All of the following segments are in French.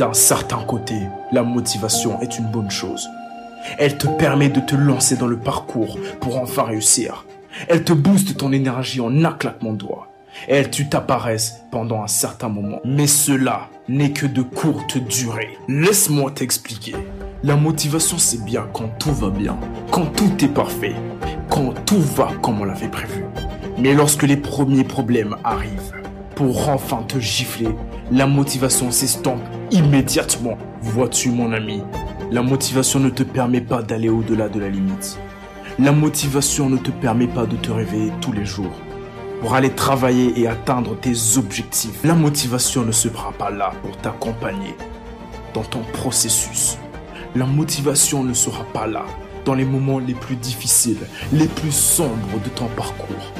D'un certain côté, la motivation est une bonne chose. Elle te permet de te lancer dans le parcours pour enfin réussir. Elle te booste ton énergie en un claquement de doigts. Elle tu t'apparaissent pendant un certain moment. Mais cela n'est que de courte durée. Laisse-moi t'expliquer. La motivation c'est bien quand tout va bien, quand tout est parfait, quand tout va comme on l'avait prévu. Mais lorsque les premiers problèmes arrivent, pour enfin te gifler, la motivation s'estompe immédiatement. Vois-tu mon ami, la motivation ne te permet pas d'aller au-delà de la limite. La motivation ne te permet pas de te réveiller tous les jours pour aller travailler et atteindre tes objectifs. La motivation ne sera pas là pour t'accompagner dans ton processus. La motivation ne sera pas là dans les moments les plus difficiles, les plus sombres de ton parcours,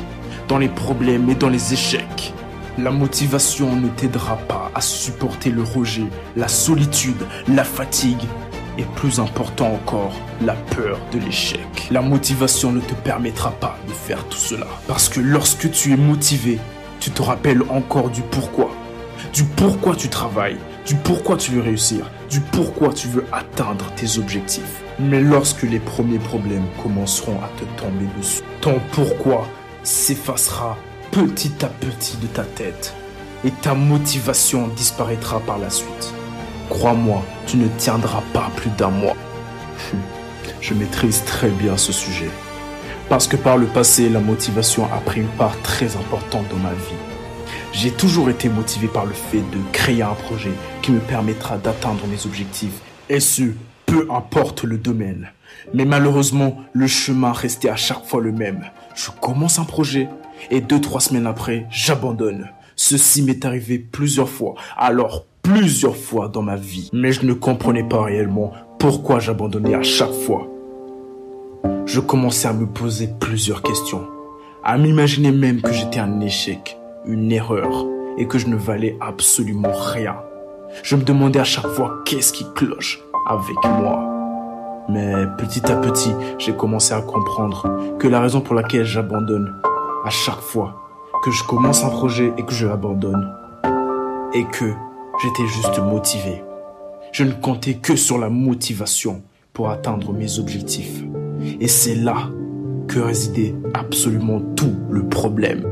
dans les problèmes et dans les échecs. La motivation ne t'aidera pas à supporter le rejet, la solitude, la fatigue et plus important encore, la peur de l'échec. La motivation ne te permettra pas de faire tout cela. Parce que lorsque tu es motivé, tu te rappelles encore du pourquoi. Du pourquoi tu travailles, du pourquoi tu veux réussir, du pourquoi tu veux atteindre tes objectifs. Mais lorsque les premiers problèmes commenceront à te tomber dessus, ton pourquoi s'effacera petit à petit de ta tête et ta motivation disparaîtra par la suite. Crois-moi, tu ne tiendras pas plus d'un mois. Je maîtrise très bien ce sujet. Parce que par le passé, la motivation a pris une part très importante dans ma vie. J'ai toujours été motivé par le fait de créer un projet qui me permettra d'atteindre mes objectifs. Et ce, peu importe le domaine. Mais malheureusement, le chemin restait à chaque fois le même. Je commence un projet et deux, trois semaines après, j'abandonne. Ceci m'est arrivé plusieurs fois. Alors plusieurs fois dans ma vie, mais je ne comprenais pas réellement pourquoi j'abandonnais à chaque fois. Je commençais à me poser plusieurs questions, à m'imaginer même que j'étais un échec, une erreur, et que je ne valais absolument rien. Je me demandais à chaque fois qu'est-ce qui cloche avec moi? Mais petit à petit, j'ai commencé à comprendre que la raison pour laquelle j'abandonne à chaque fois que je commence un projet et que je l'abandonne, est que J'étais juste motivé. Je ne comptais que sur la motivation pour atteindre mes objectifs. Et c'est là que résidait absolument tout le problème.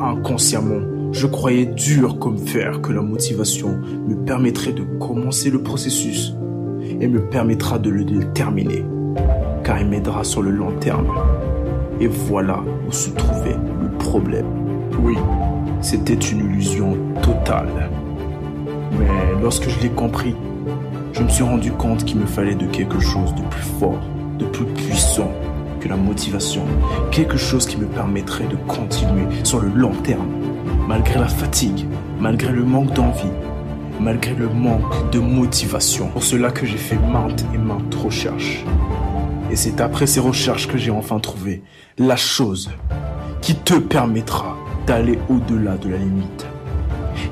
Inconsciemment, je croyais dur comme fer que la motivation me permettrait de commencer le processus et me permettra de le terminer, car il m'aidera sur le long terme. Et voilà où se trouvait problème. Oui, c'était une illusion totale. Mais lorsque je l'ai compris, je me suis rendu compte qu'il me fallait de quelque chose de plus fort, de plus puissant que la motivation. Quelque chose qui me permettrait de continuer sur le long terme, malgré la fatigue, malgré le manque d'envie, malgré le manque de motivation. Pour cela que j'ai fait maintes et maintes recherches. Et c'est après ces recherches que j'ai enfin trouvé la chose qui te permettra d'aller au-delà de la limite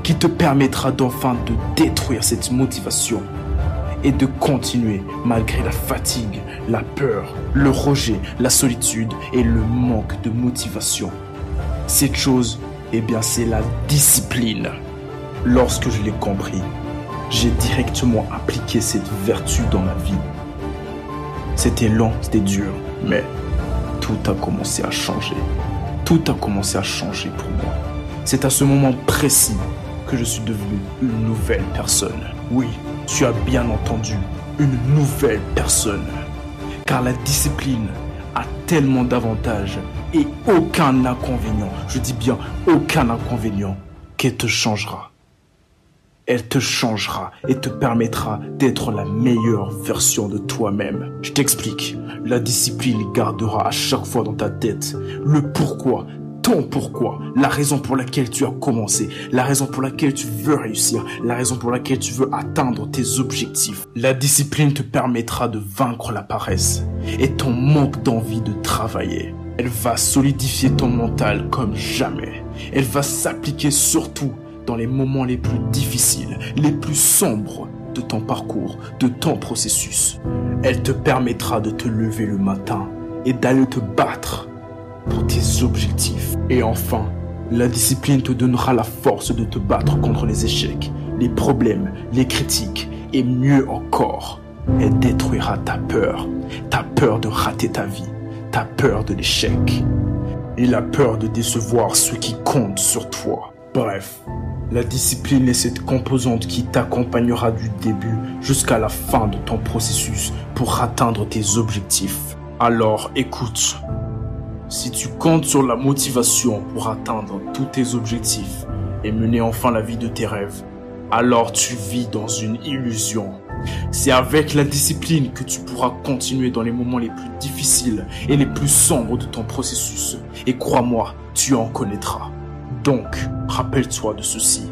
qui te permettra d'enfin de détruire cette motivation et de continuer malgré la fatigue, la peur, le rejet, la solitude et le manque de motivation. Cette chose, eh bien, c'est la discipline. Lorsque je l'ai compris, j'ai directement appliqué cette vertu dans ma vie. C'était lent, c'était dur, mais tout a commencé à changer. Tout a commencé à changer pour moi. C'est à ce moment précis que je suis devenu une nouvelle personne. Oui, tu as bien entendu, une nouvelle personne. Car la discipline a tellement d'avantages et aucun inconvénient, je dis bien aucun inconvénient, qu'elle te changera. Elle te changera et te permettra d'être la meilleure version de toi-même. Je t'explique. La discipline gardera à chaque fois dans ta tête le pourquoi ton pourquoi, la raison pour laquelle tu as commencé, la raison pour laquelle tu veux réussir, la raison pour laquelle tu veux atteindre tes objectifs. La discipline te permettra de vaincre la paresse et ton manque d'envie de travailler. Elle va solidifier ton mental comme jamais. Elle va s'appliquer surtout dans les moments les plus difficiles, les plus sombres de ton parcours, de ton processus. Elle te permettra de te lever le matin et d'aller te battre pour tes objectifs. Et enfin, la discipline te donnera la force de te battre contre les échecs, les problèmes, les critiques et mieux encore, elle détruira ta peur, ta peur de rater ta vie, ta peur de l'échec et la peur de décevoir ceux qui comptent sur toi. Bref, la discipline est cette composante qui t'accompagnera du début jusqu'à la fin de ton processus pour atteindre tes objectifs. Alors écoute, si tu comptes sur la motivation pour atteindre tous tes objectifs et mener enfin la vie de tes rêves, alors tu vis dans une illusion. C'est avec la discipline que tu pourras continuer dans les moments les plus difficiles et les plus sombres de ton processus. Et crois-moi, tu en connaîtras. Donc, rappelle-toi de ceci.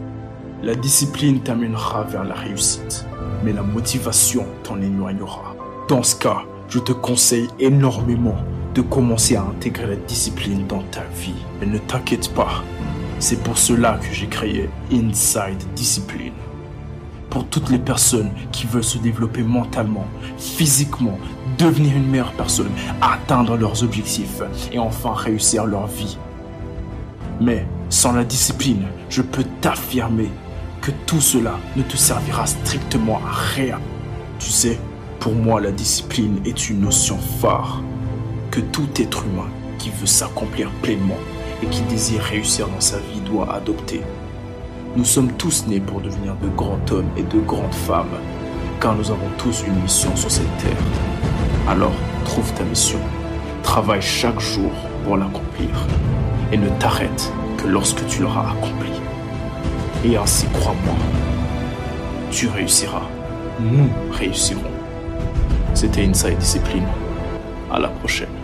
La discipline t'amènera vers la réussite, mais la motivation t'en éloignera. Dans ce cas, je te conseille énormément de commencer à intégrer la discipline dans ta vie. Et ne t'inquiète pas, c'est pour cela que j'ai créé Inside Discipline. Pour toutes les personnes qui veulent se développer mentalement, physiquement, devenir une meilleure personne, atteindre leurs objectifs et enfin réussir leur vie. Mais sans la discipline, je peux t'affirmer que tout cela ne te servira strictement à rien. Tu sais, pour moi, la discipline est une notion phare que tout être humain qui veut s'accomplir pleinement et qui désire réussir dans sa vie doit adopter. Nous sommes tous nés pour devenir de grands hommes et de grandes femmes, car nous avons tous une mission sur cette terre. Alors, trouve ta mission, travaille chaque jour pour l'accomplir, et ne t'arrête que lorsque tu l'auras accompli. Et ainsi, crois-moi, tu réussiras. Nous réussirons. C'était Inside Discipline. À la prochaine.